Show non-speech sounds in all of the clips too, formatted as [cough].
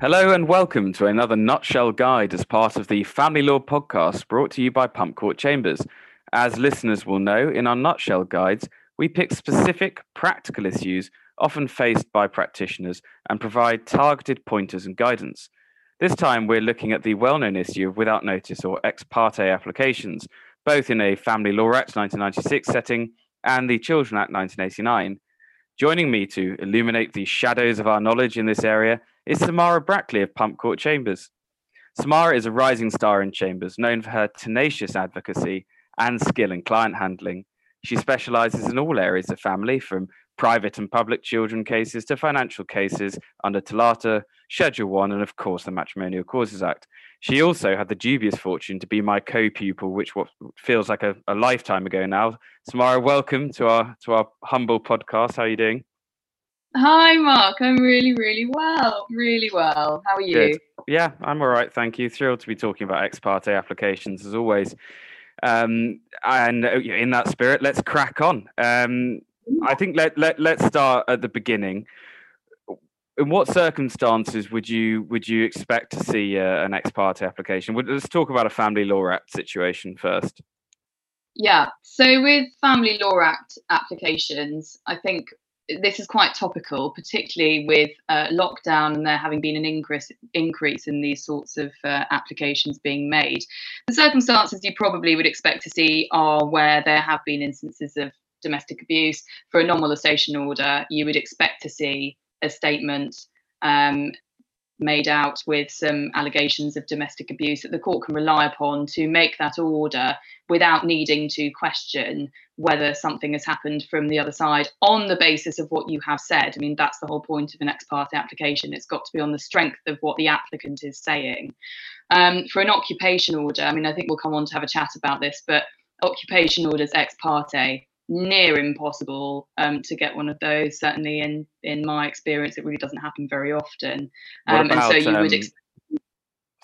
Hello and welcome to another Nutshell Guide as part of the Family Law podcast brought to you by Pump Court Chambers. As listeners will know, in our Nutshell Guides, we pick specific practical issues often faced by practitioners and provide targeted pointers and guidance. This time, we're looking at the well known issue of without notice or ex parte applications, both in a Family Law Act 1996 setting and the Children Act 1989. Joining me to illuminate the shadows of our knowledge in this area is Samara Brackley of Pump Court Chambers. Samara is a rising star in Chambers, known for her tenacious advocacy and skill in client handling. She specializes in all areas of family, from private and public children cases to financial cases under TOLATA, Schedule 1, and of course the Matrimonial Causes Act. She also had the dubious fortune to be my co-pupil, which what feels like a, a lifetime ago now. Samara, welcome to our to our humble podcast. How are you doing? Hi, Mark. I'm really, really well. Really well. How are you? Good. Yeah, I'm all right. Thank you. Thrilled to be talking about ex parte applications as always. Um, and uh, in that spirit, let's crack on. Um, I think let, let, let's start at the beginning. In what circumstances would you would you expect to see uh, an ex parte application? Let's talk about a Family Law Act situation first. Yeah. So with Family Law Act applications, I think this is quite topical, particularly with uh, lockdown and there having been an increase increase in these sorts of uh, applications being made. The circumstances you probably would expect to see are where there have been instances of domestic abuse. For a non-molestation order, you would expect to see a statement um, made out with some allegations of domestic abuse that the court can rely upon to make that order without needing to question whether something has happened from the other side on the basis of what you have said. I mean, that's the whole point of an ex parte application. It's got to be on the strength of what the applicant is saying. Um, for an occupation order, I mean, I think we'll come on to have a chat about this, but occupation orders ex parte near impossible um, to get one of those. Certainly, in in my experience, it really doesn't happen very often. Um, about, and so you um, would. Ex-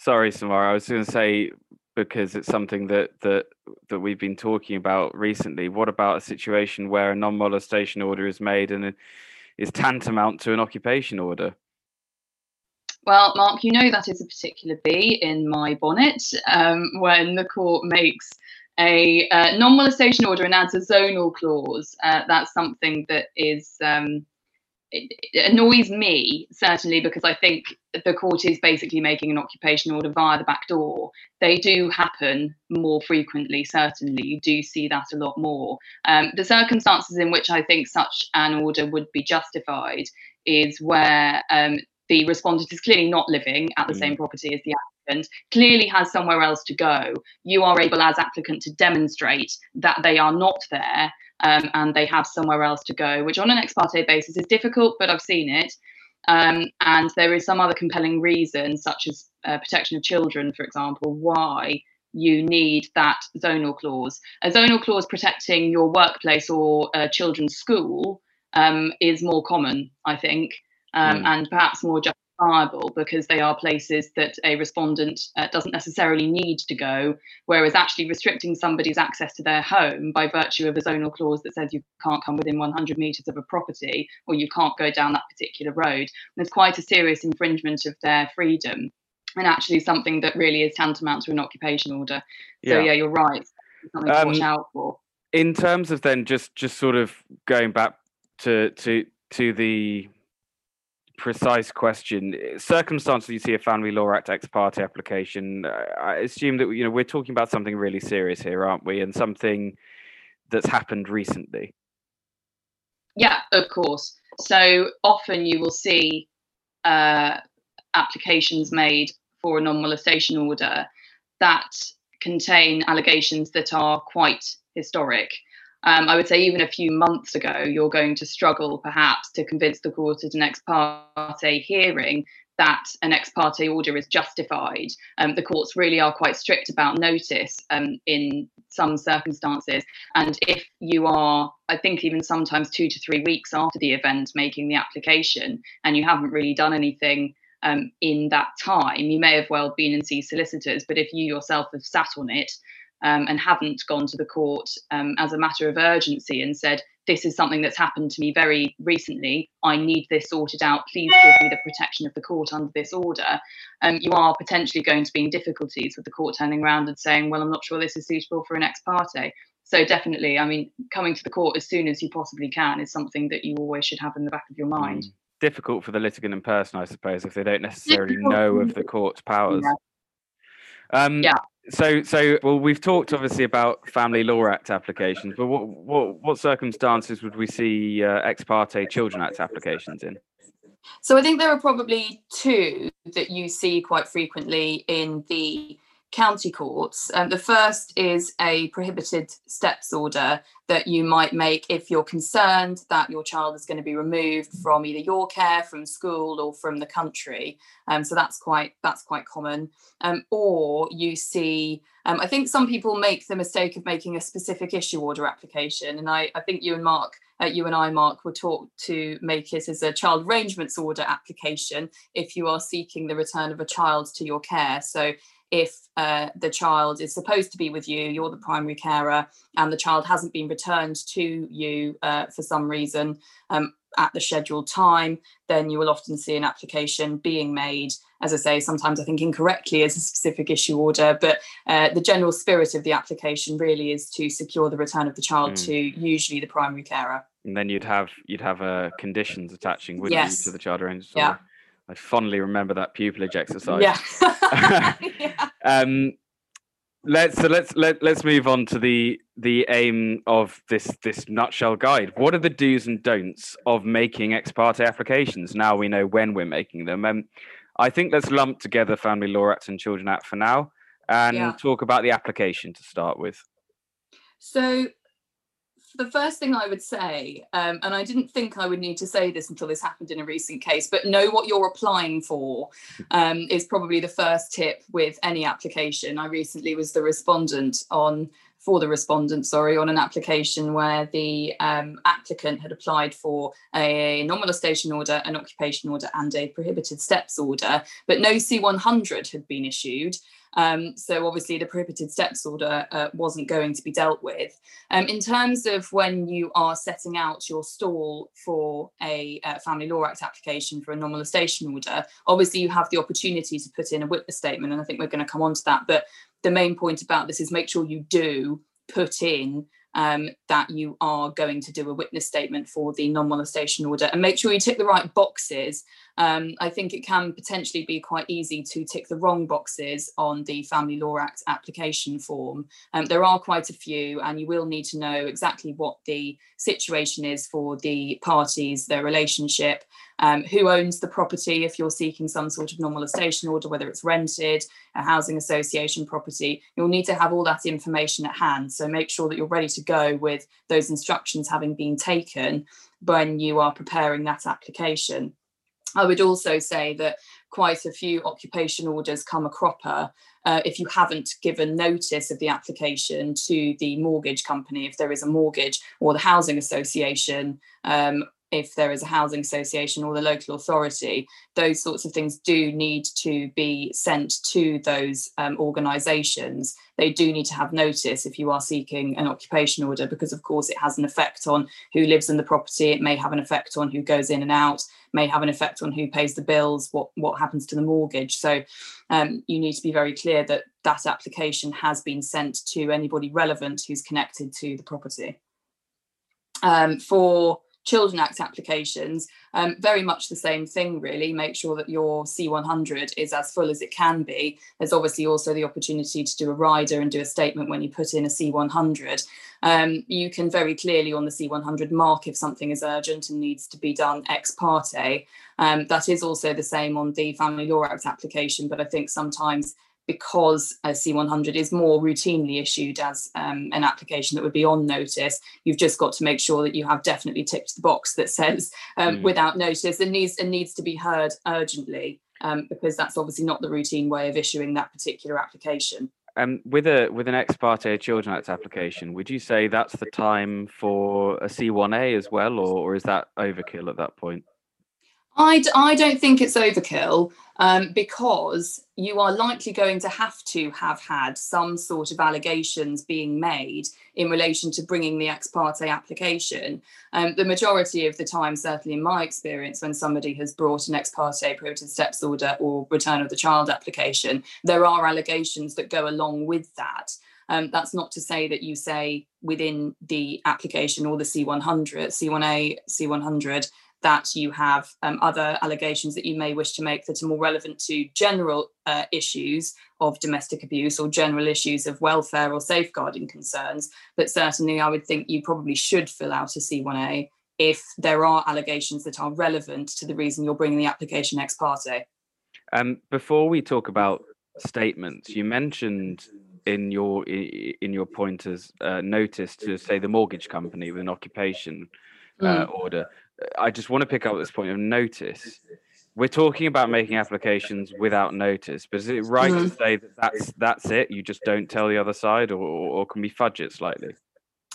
sorry, Samara. I was going to say because it's something that that that we've been talking about recently. What about a situation where a non-molestation order is made and it is tantamount to an occupation order? Well, Mark, you know that is a particular bee in my bonnet um, when the court makes a uh, non-molestation order and adds a zonal clause. Uh, that's something that is um, annoys me certainly because I think the court is basically making an occupation order via the back door. They do happen more frequently. Certainly, you do see that a lot more. Um, the circumstances in which I think such an order would be justified is where um, the respondent is clearly not living at the mm. same property as the applicant, clearly has somewhere else to go. You are able, as applicant, to demonstrate that they are not there um, and they have somewhere else to go, which on an ex parte basis is difficult, but I've seen it. Um, and there is some other compelling reason, such as uh, protection of children, for example, why you need that zonal clause. A zonal clause protecting your workplace or uh, children's school um, is more common, I think, um, mm. and perhaps more justifiable because they are places that a respondent uh, doesn't necessarily need to go, whereas actually restricting somebody's access to their home by virtue of a zonal clause that says you can't come within 100 metres of a property or you can't go down that particular road, there's quite a serious infringement of their freedom and actually something that really is tantamount to an occupation order. So yeah, yeah you're right. Something to um, watch out for. In terms of then just just sort of going back to to to the precise question. Circumstances you see a Family Law Act ex parte application. Uh, I assume that you know we're talking about something really serious here, aren't we? And something that's happened recently. Yeah, of course. So often you will see uh, applications made for a non-molestation order that contain allegations that are quite historic um, I would say even a few months ago, you're going to struggle perhaps to convince the court at an ex parte hearing that an ex parte order is justified. Um, the courts really are quite strict about notice um, in some circumstances. And if you are, I think, even sometimes two to three weeks after the event making the application and you haven't really done anything. Um, in that time, you may have well been and see solicitors, but if you yourself have sat on it um, and haven't gone to the court um, as a matter of urgency and said, this is something that's happened to me very recently. I need this sorted out. Please give me the protection of the court under this order. Um, you are potentially going to be in difficulties with the court turning around and saying, well, I'm not sure this is suitable for an ex parte. So definitely, I mean, coming to the court as soon as you possibly can is something that you always should have in the back of your mind. Mm. Difficult for the litigant in person, I suppose, if they don't necessarily know of the court's powers. Yeah. Um, yeah so so well we've talked obviously about family law act applications but what what what circumstances would we see uh, ex parte children act applications in? So i think there are probably two that you see quite frequently in the county courts. Um, the first is a prohibited steps order that you might make if you're concerned that your child is going to be removed from either your care, from school, or from the country. Um, so that's quite that's quite common. Um, or you see, um, I think some people make the mistake of making a specific issue order application, and I, I think you and Mark. Uh, you and I, Mark, were taught to make it as a child arrangements order application if you are seeking the return of a child to your care. So if uh, the child is supposed to be with you, you're the primary carer, and the child hasn't been returned to you uh, for some reason um, at the scheduled time, then you will often see an application being made. As I say, sometimes I think incorrectly as a specific issue order, but uh, the general spirit of the application really is to secure the return of the child mm. to usually the primary carer. And then you'd have you'd have uh, conditions attaching, with yes. you, to the child arrangement? Yeah. I fondly remember that pupillage exercise. Yeah. [laughs] [laughs] yeah. Um, let's so let's let, let's move on to the the aim of this this nutshell guide. What are the do's and don'ts of making ex parte applications? Now we know when we're making them. Um, I think let's lump together Family Law Act and Children Act for now, and yeah. talk about the application to start with. So the first thing I would say, um, and I didn't think I would need to say this until this happened in a recent case, but know what you're applying for um, is probably the first tip with any application. I recently was the respondent on for the respondent, sorry, on an application where the um, applicant had applied for a non-molestation order, an occupation order, and a prohibited steps order, but no C100 had been issued. Um, so obviously the prohibited steps order uh, wasn't going to be dealt with. Um, in terms of when you are setting out your stall for a uh, Family Law Act application for a non-molestation order, obviously you have the opportunity to put in a witness statement, and I think we're going to come on to that. But the main point about this is make sure you do put in um, that you are going to do a witness statement for the non molestation order and make sure you tick the right boxes. Um, I think it can potentially be quite easy to tick the wrong boxes on the Family Law Act application form. Um, there are quite a few, and you will need to know exactly what the situation is for the parties, their relationship, um, who owns the property if you're seeking some sort of non molestation order, whether it's rented, a housing association property. You'll need to have all that information at hand. So make sure that you're ready to go with those instructions having been taken when you are preparing that application. I would also say that quite a few occupation orders come a cropper uh, if you haven't given notice of the application to the mortgage company, if there is a mortgage, or the housing association, um, if there is a housing association or the local authority, those sorts of things do need to be sent to those um, organisations. They do need to have notice if you are seeking an occupation order, because of course it has an effect on who lives in the property. It may have an effect on who goes in and out. May have an effect on who pays the bills. What what happens to the mortgage? So um, you need to be very clear that that application has been sent to anybody relevant who's connected to the property. Um, for Children Act applications, um, very much the same thing, really. Make sure that your C100 is as full as it can be. There's obviously also the opportunity to do a rider and do a statement when you put in a C100. Um, you can very clearly on the C100 mark if something is urgent and needs to be done ex parte. Um, that is also the same on the Family Law Act application, but I think sometimes because a C100 is more routinely issued as um, an application that would be on notice, you've just got to make sure that you have definitely ticked the box that says um, mm. without notice and needs and needs to be heard urgently um, because that's obviously not the routine way of issuing that particular application. Um, with a with an ex parte Children Act application, would you say that's the time for a C1A as well, or, or is that overkill at that point? I d- I don't think it's overkill um, because you are likely going to have to have had some sort of allegations being made in relation to bringing the ex parte application. Um, the majority of the time, certainly in my experience, when somebody has brought an ex parte prohibited steps order or return of the child application, there are allegations that go along with that. Um, that's not to say that you say within the application or the C100, C1A, C100, that you have um, other allegations that you may wish to make that are more relevant to general uh, issues of domestic abuse or general issues of welfare or safeguarding concerns. But certainly, I would think you probably should fill out a C1A if there are allegations that are relevant to the reason you're bringing the application ex parte. Um, before we talk about statements, you mentioned in your in your pointers uh, notice to say the mortgage company with an occupation uh, mm. order. I just want to pick up this point of notice. We're talking about making applications without notice, but is it right mm-hmm. to say that that's that's it? You just don't tell the other side, or, or can we fudge it slightly?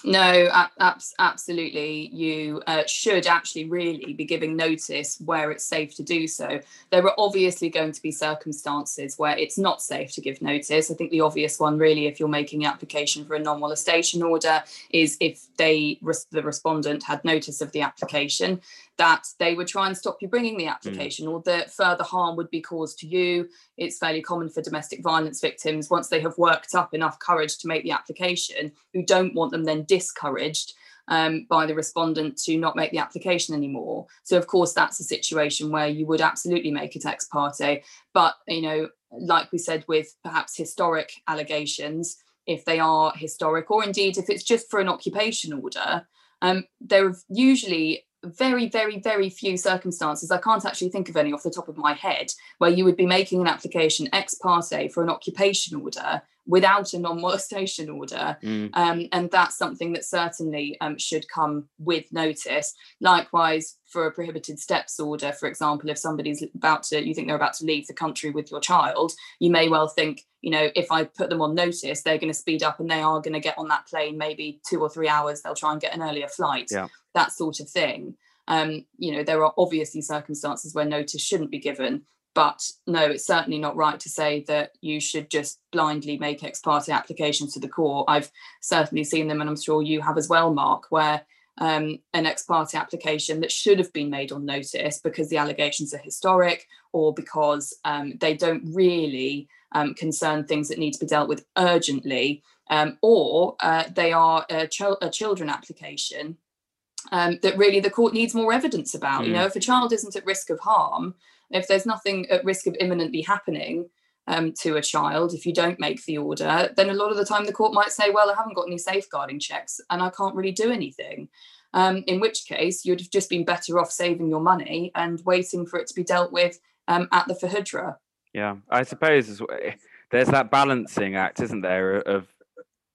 No, ab- absolutely. You uh, should actually really be giving notice where it's safe to do so. There are obviously going to be circumstances where it's not safe to give notice. I think the obvious one, really, if you're making an application for a non molestation order, is if they the respondent had notice of the application that they would try and stop you bringing the hmm. application mm. or that further harm would be caused to you. It's fairly common for domestic violence victims, once they have worked up enough courage to make the application, who don't want them then discouraged um, by the respondent to not make the application anymore. So, of course, that's a situation where you would absolutely make it ex parte. But, you know, like we said with perhaps historic allegations, if they are historic, or indeed if it's just for an occupation order, um, there are usually very, very, very few circumstances. I can't actually think of any off the top of my head where you would be making an application ex parte for an occupation order without a non-molestation order mm. um, and that's something that certainly um, should come with notice likewise for a prohibited steps order for example if somebody's about to you think they're about to leave the country with your child you may well think you know if i put them on notice they're going to speed up and they are going to get on that plane maybe two or three hours they'll try and get an earlier flight yeah. that sort of thing um, you know there are obviously circumstances where notice shouldn't be given but no, it's certainly not right to say that you should just blindly make ex parte applications to the court. I've certainly seen them, and I'm sure you have as well, Mark, where um, an ex parte application that should have been made on notice because the allegations are historic or because um, they don't really um, concern things that need to be dealt with urgently, um, or uh, they are a, ch- a children application um, that really the court needs more evidence about. Mm. You know, if a child isn't at risk of harm, if there's nothing at risk of imminently happening um, to a child, if you don't make the order, then a lot of the time the court might say, well, I haven't got any safeguarding checks and I can't really do anything. Um, in which case, you'd have just been better off saving your money and waiting for it to be dealt with um, at the FHDRA. Yeah, I suppose there's that balancing act, isn't there, of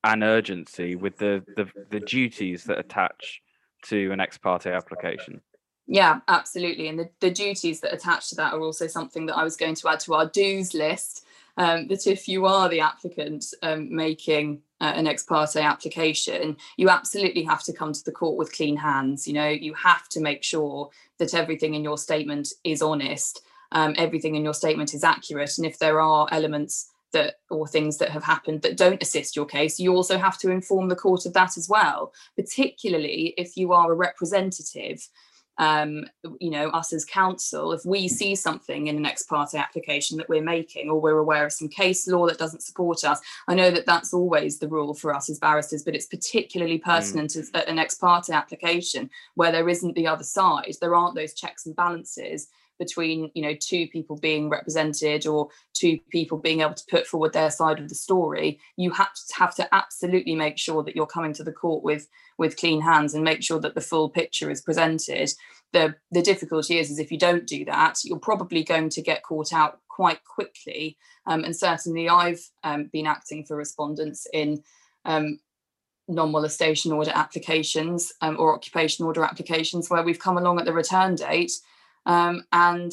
an urgency with the, the, the duties that attach to an ex parte application. Yeah, absolutely. And the, the duties that attach to that are also something that I was going to add to our do's list. Um, that if you are the applicant um, making uh, an ex parte application, you absolutely have to come to the court with clean hands. You know, you have to make sure that everything in your statement is honest, um, everything in your statement is accurate. And if there are elements that or things that have happened that don't assist your case, you also have to inform the court of that as well, particularly if you are a representative um, you know, us as counsel, if we see something in an ex parte application that we're making, or we're aware of some case law that doesn't support us, I know that that's always the rule for us as barristers, but it's particularly mm. pertinent mm. as an ex parte application where there isn't the other side, there aren't those checks and balances between you know two people being represented or two people being able to put forward their side of the story you have to have to absolutely make sure that you're coming to the court with with clean hands and make sure that the full picture is presented. The the difficulty is is if you don't do that you're probably going to get caught out quite quickly. Um, and certainly i've um, been acting for respondents in um, non-molestation order applications um, or occupation order applications where we've come along at the return date um, and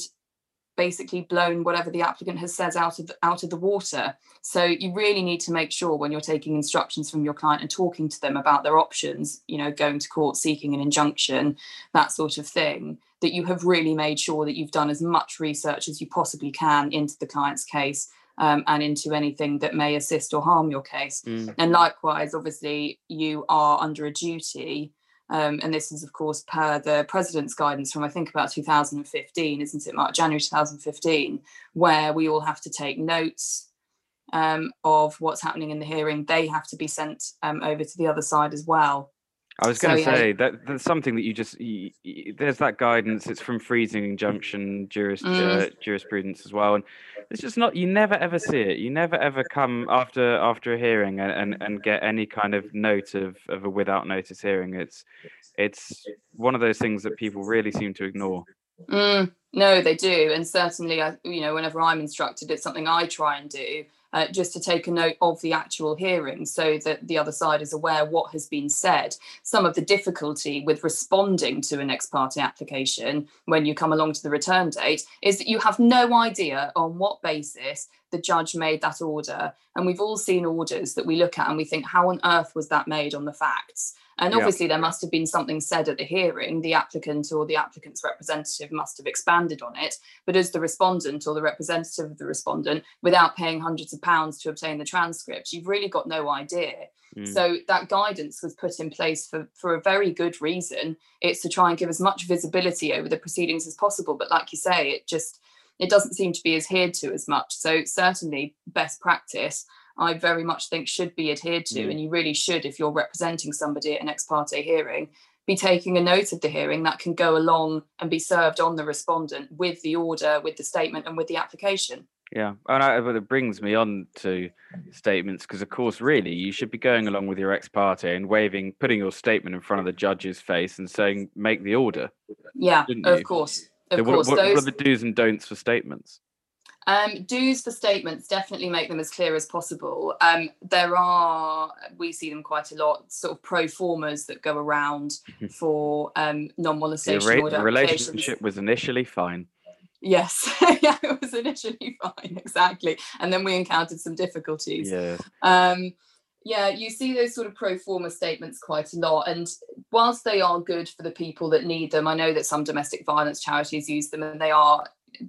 basically blown whatever the applicant has said out of the, out of the water. So you really need to make sure when you're taking instructions from your client and talking to them about their options, you know, going to court, seeking an injunction, that sort of thing, that you have really made sure that you've done as much research as you possibly can into the client's case um, and into anything that may assist or harm your case. Mm. And likewise, obviously, you are under a duty um, and this is, of course, per the president's guidance from I think about 2015, isn't it, Mark? January 2015, where we all have to take notes um, of what's happening in the hearing. They have to be sent um, over to the other side as well. I was going to so, say yeah. that there's something that you just you, you, there's that guidance. It's from freezing injunction juris, mm. uh, jurisprudence as well, and it's just not. You never ever see it. You never ever come after after a hearing and, and, and get any kind of note of, of a without notice hearing. It's it's one of those things that people really seem to ignore. Mm, no, they do, and certainly, I you know whenever I'm instructed, it's something I try and do uh, just to take a note of the actual hearing so that the other side is aware what has been said. Some of the difficulty with responding to an ex parte application when you come along to the return date is that you have no idea on what basis the judge made that order. And we've all seen orders that we look at and we think, how on earth was that made on the facts? And obviously, yeah. there must have been something said at the hearing. The applicant or the applicant's representative must have expanded on it. But as the respondent or the representative of the respondent, without paying hundreds of pounds to obtain the transcript, you've really got no idea. Mm. So that guidance was put in place for, for a very good reason. It's to try and give as much visibility over the proceedings as possible. But like you say, it just it doesn't seem to be adhered to as much. So certainly best practice I very much think should be adhered to. Mm. And you really should, if you're representing somebody at an ex parte hearing, be taking a note of the hearing that can go along and be served on the respondent with the order, with the statement, and with the application. Yeah, and I, but it brings me on to statements because, of course, really, you should be going along with your ex parte and waving, putting your statement in front of the judge's face and saying, "Make the order." Yeah, of course, of so course. What, what, what are the do's and don'ts for statements? Um, do's for statements definitely make them as clear as possible. Um, there are, we see them quite a lot, sort of pro formas that go around for um, non molestation the, the relationship was initially fine. Yes, [laughs] yeah, it was initially fine, [laughs] exactly. And then we encountered some difficulties. Yeah. Um, yeah, you see those sort of pro forma statements quite a lot. And whilst they are good for the people that need them, I know that some domestic violence charities use them and they are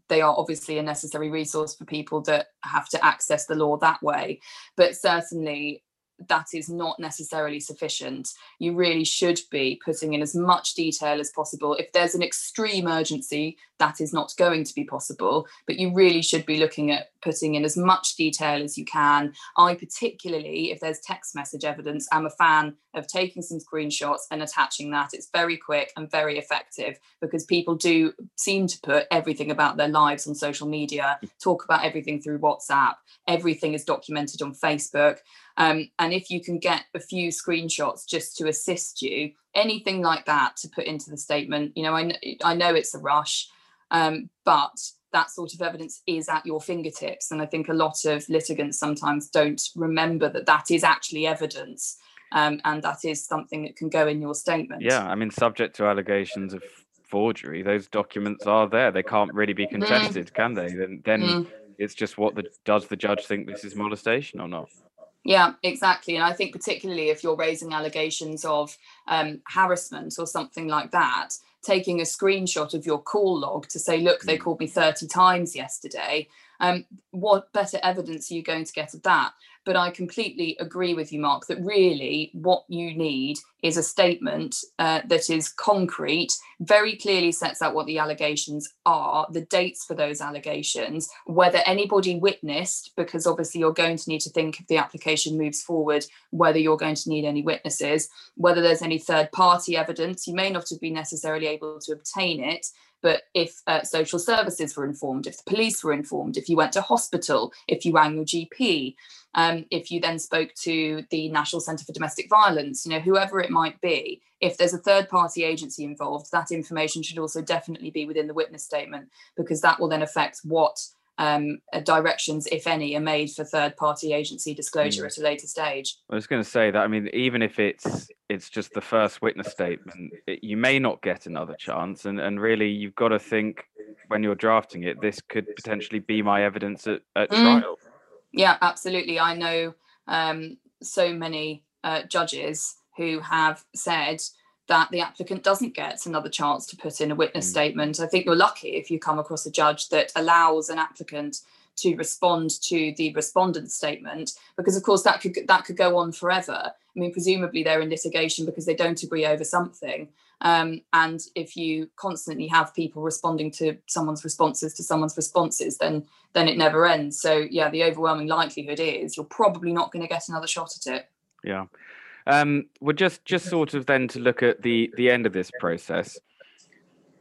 they are obviously a necessary resource for people that have to access the law that way. But certainly, that is not necessarily sufficient. You really should be putting in as much detail as possible. If there's an extreme urgency, that is not going to be possible, but you really should be looking at putting in as much detail as you can. I, particularly, if there's text message evidence, am a fan of taking some screenshots and attaching that. It's very quick and very effective because people do seem to put everything about their lives on social media, talk about everything through WhatsApp, everything is documented on Facebook. Um, and if you can get a few screenshots just to assist you, anything like that to put into the statement, you know, I, I know it's a rush, um, but that sort of evidence is at your fingertips. And I think a lot of litigants sometimes don't remember that that is actually evidence. Um, and that is something that can go in your statement. Yeah, I mean, subject to allegations of forgery, those documents are there. They can't really be mm. contested, mm. can they? Then, then mm. it's just what the does the judge think this is molestation or not? Yeah, exactly. And I think particularly if you're raising allegations of um, harassment or something like that, taking a screenshot of your call log to say, look, they mm. called me 30 times yesterday. Um, what better evidence are you going to get of that? But I completely agree with you, Mark, that really what you need is a statement uh, that is concrete, very clearly sets out what the allegations are, the dates for those allegations, whether anybody witnessed, because obviously you're going to need to think if the application moves forward, whether you're going to need any witnesses, whether there's any third party evidence. You may not have been necessarily able to obtain it, but if uh, social services were informed, if the police were informed, if you went to hospital, if you rang your GP, um, if you then spoke to the National Centre for Domestic Violence, you know, whoever it might be, if there's a third party agency involved, that information should also definitely be within the witness statement because that will then affect what um, uh, directions, if any, are made for third-party agency disclosure mm. at a later stage. I was going to say that. I mean, even if it's it's just the first witness statement, it, you may not get another chance, and and really, you've got to think when you're drafting it, this could potentially be my evidence at, at mm. trial. Yeah, absolutely. I know um, so many uh, judges who have said that the applicant doesn't get another chance to put in a witness mm. statement. I think you're lucky if you come across a judge that allows an applicant to respond to the respondent statement because of course that could that could go on forever. I mean presumably they're in litigation because they don't agree over something. Um, and if you constantly have people responding to someone's responses to someone's responses then then it never ends. So yeah the overwhelming likelihood is you're probably not going to get another shot at it. Yeah um, well, just just sort of then to look at the the end of this process.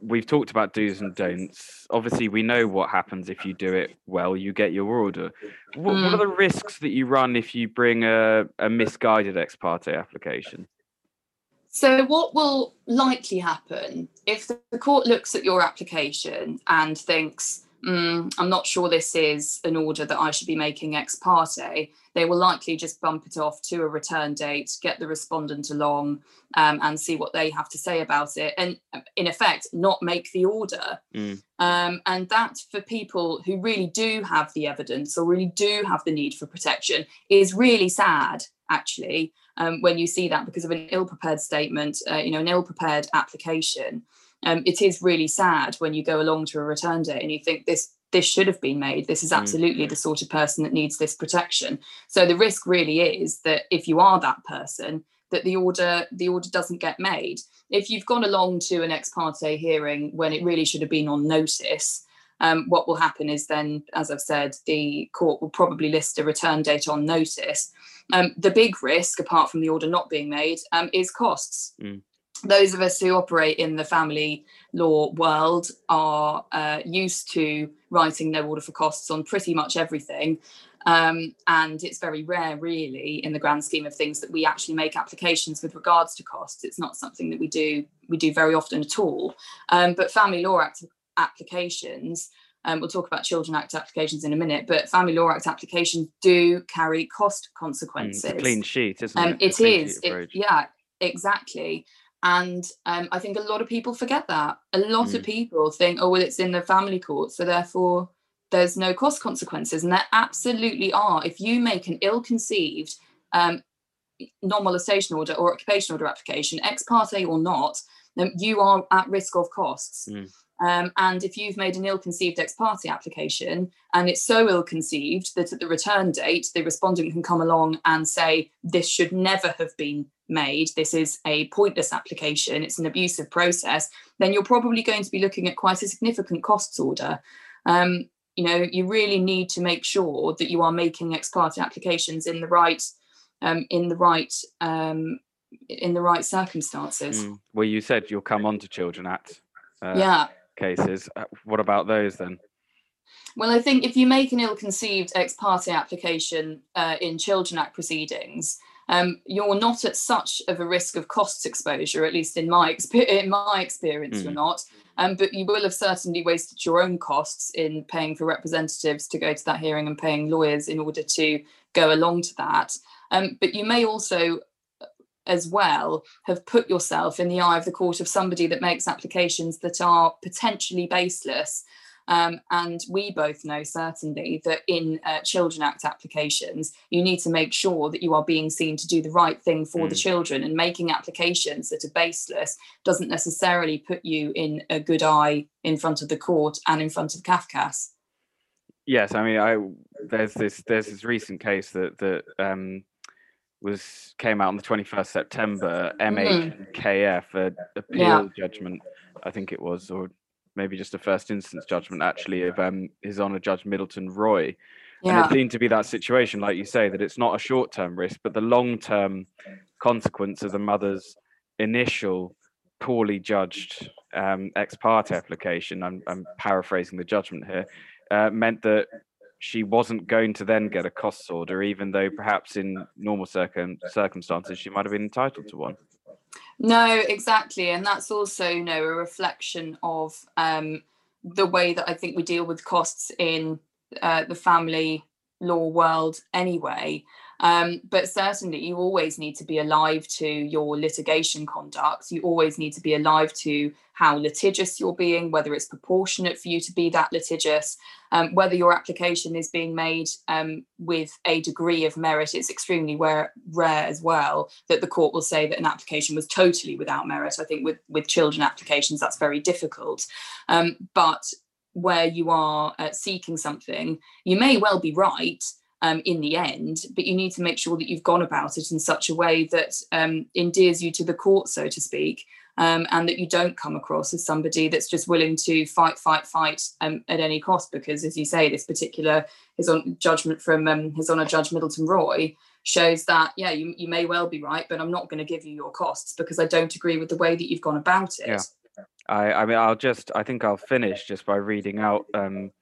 We've talked about do's and don'ts. Obviously, we know what happens if you do it well. You get your order. What, mm. what are the risks that you run if you bring a, a misguided ex parte application? So, what will likely happen if the court looks at your application and thinks, mm, I'm not sure this is an order that I should be making ex parte, they will likely just bump it off to a return date, get the respondent along, um, and see what they have to say about it. And in effect, not make the order. Mm. Um, and that, for people who really do have the evidence or really do have the need for protection, is really sad, actually, um, when you see that because of an ill prepared statement, uh, you know, an ill prepared application um, it is really sad when you go along to a return date and you think this this should have been made. This is mm. absolutely mm. the sort of person that needs this protection. So the risk really is that if you are that person that the order the order doesn't get made. If you've gone along to an ex parte hearing when it really should have been on notice um, what will happen is then as i've said the court will probably list a return date on notice. Um, the big risk apart from the order not being made um, is costs. Mm those of us who operate in the family law world are uh, used to writing no order for costs on pretty much everything. Um, and it's very rare, really, in the grand scheme of things, that we actually make applications with regards to costs. It's not something that we do we do very often at all. Um, but Family Law Act applications, um, we'll talk about Children Act applications in a minute, but Family Law Act applications do carry cost consequences. Mm, clean sheet, isn't it? Um, it is. It, yeah, exactly. And um, I think a lot of people forget that. A lot mm. of people think, oh, well, it's in the family court, so therefore there's no cost consequences. And there absolutely are. If you make an ill conceived um, non molestation order or occupation order application, ex parte or not, then you are at risk of costs. Mm. Um, and if you've made an ill conceived ex parte application and it's so ill conceived that at the return date, the respondent can come along and say, this should never have been made, this is a pointless application, it's an abusive process, then you're probably going to be looking at quite a significant costs order. Um, you know, you really need to make sure that you are making ex parte applications in the right, um, in the right, um, in the right circumstances. Mm. Well, you said you'll come on to Children Act. Uh, yeah. Cases. Uh, what about those then? Well, I think if you make an ill-conceived ex parte application uh, in Children Act proceedings, um, you're not at such of a risk of costs exposure, at least in my, exp- in my experience, mm. you're not. Um, but you will have certainly wasted your own costs in paying for representatives to go to that hearing and paying lawyers in order to go along to that. Um, but you may also as well have put yourself in the eye of the court of somebody that makes applications that are potentially baseless um, and we both know certainly that in uh, Children Act applications, you need to make sure that you are being seen to do the right thing for mm. the children. And making applications that are baseless doesn't necessarily put you in a good eye in front of the court and in front of CAFCASS. Yes, I mean, I there's this there's this recent case that that um, was came out on the 21st September. MHKF, mm. a appeal yeah. judgment, I think it was, or maybe just a first instance judgment actually of um, His Honour Judge Middleton Roy. Yeah. And it seemed to be that situation, like you say, that it's not a short term risk, but the long term consequence of the mother's initial poorly judged um, ex parte application, I'm, I'm, paraphrasing the judgment here, uh, meant that she wasn't going to then get a costs order, even though perhaps in normal circum- circumstances she might have been entitled to one. No, exactly, and that's also you know a reflection of um, the way that I think we deal with costs in uh, the family law world anyway. Um, but certainly, you always need to be alive to your litigation conduct. You always need to be alive to how litigious you're being, whether it's proportionate for you to be that litigious, um, whether your application is being made um, with a degree of merit. It's extremely rare, rare as well that the court will say that an application was totally without merit. I think with, with children applications, that's very difficult. Um, but where you are uh, seeking something, you may well be right um, in the end, but you need to make sure that you've gone about it in such a way that um, endears you to the court, so to speak, um, and that you don't come across as somebody that's just willing to fight, fight, fight um, at any cost. Because, as you say, this particular his on judgment from um, his honour Judge Middleton Roy shows that yeah, you, you may well be right, but I'm not going to give you your costs because I don't agree with the way that you've gone about it. Yeah. I, I mean, I'll just, I think I'll finish just by reading out um,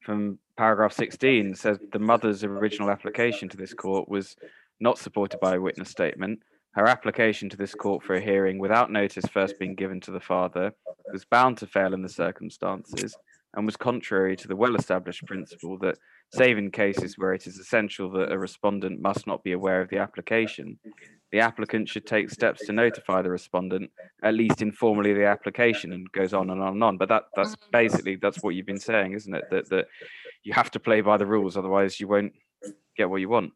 from paragraph 16 says the mother's original application to this court was not supported by a witness statement. Her application to this court for a hearing without notice first being given to the father was bound to fail in the circumstances and was contrary to the well established principle that, save in cases where it is essential that a respondent must not be aware of the application, the applicant should take steps to notify the respondent, at least informally, the application, and goes on and on and on. But that that's mm. basically that's what you've been saying, isn't it? That that you have to play by the rules, otherwise you won't get what you want.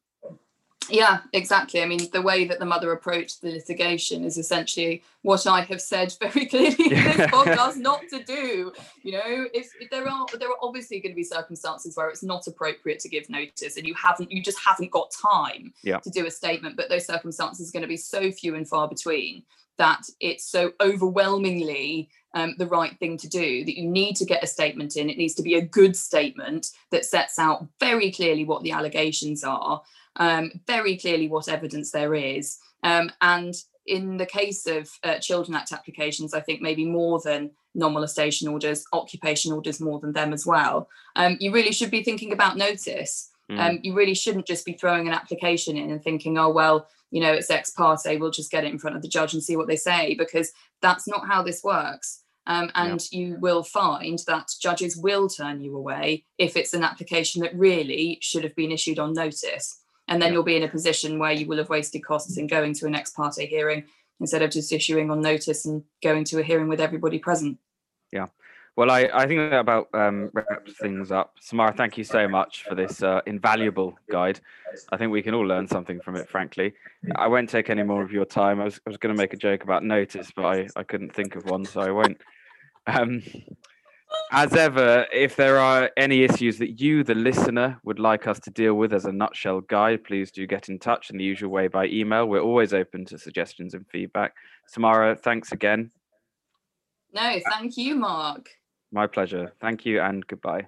Yeah, exactly. I mean, the way that the mother approached the litigation is essentially what I have said [laughs] very clearly in this podcast not to do. You know, if, if, there are there are obviously going to be circumstances where it's not appropriate to give notice, and you haven't you just haven't got time yeah. to do a statement. But those circumstances are going to be so few and far between that it's so overwhelmingly um, the right thing to do that you need to get a statement in. It needs to be a good statement that sets out very clearly what the allegations are, um, very clearly what evidence there is. Um, and in the case of uh, Children Act applications, I think maybe more than non-molestation orders, occupation orders more than them as well. Um, you really should be thinking about notice. Mm. Um, you really shouldn't just be throwing an application in and thinking, oh, well, you know, it's ex parte, we'll just get it in front of the judge and see what they say, because that's not how this works. Um, and yeah. you will find that judges will turn you away if it's an application that really should have been issued on notice. And then yeah. you'll be in a position where you will have wasted costs in going to an ex parte hearing instead of just issuing on notice and going to a hearing with everybody present. Yeah. Well, I, I think that about um, wraps things up. Samara, thank you so much for this uh, invaluable guide. I think we can all learn something from it, frankly. I won't take any more of your time. I was, I was going to make a joke about notice, but I, I couldn't think of one, so I won't. Um, as ever, if there are any issues that you, the listener, would like us to deal with as a nutshell guide, please do get in touch in the usual way by email. We're always open to suggestions and feedback. Samara, thanks again. No, thank you, Mark. My pleasure. Thank you and goodbye.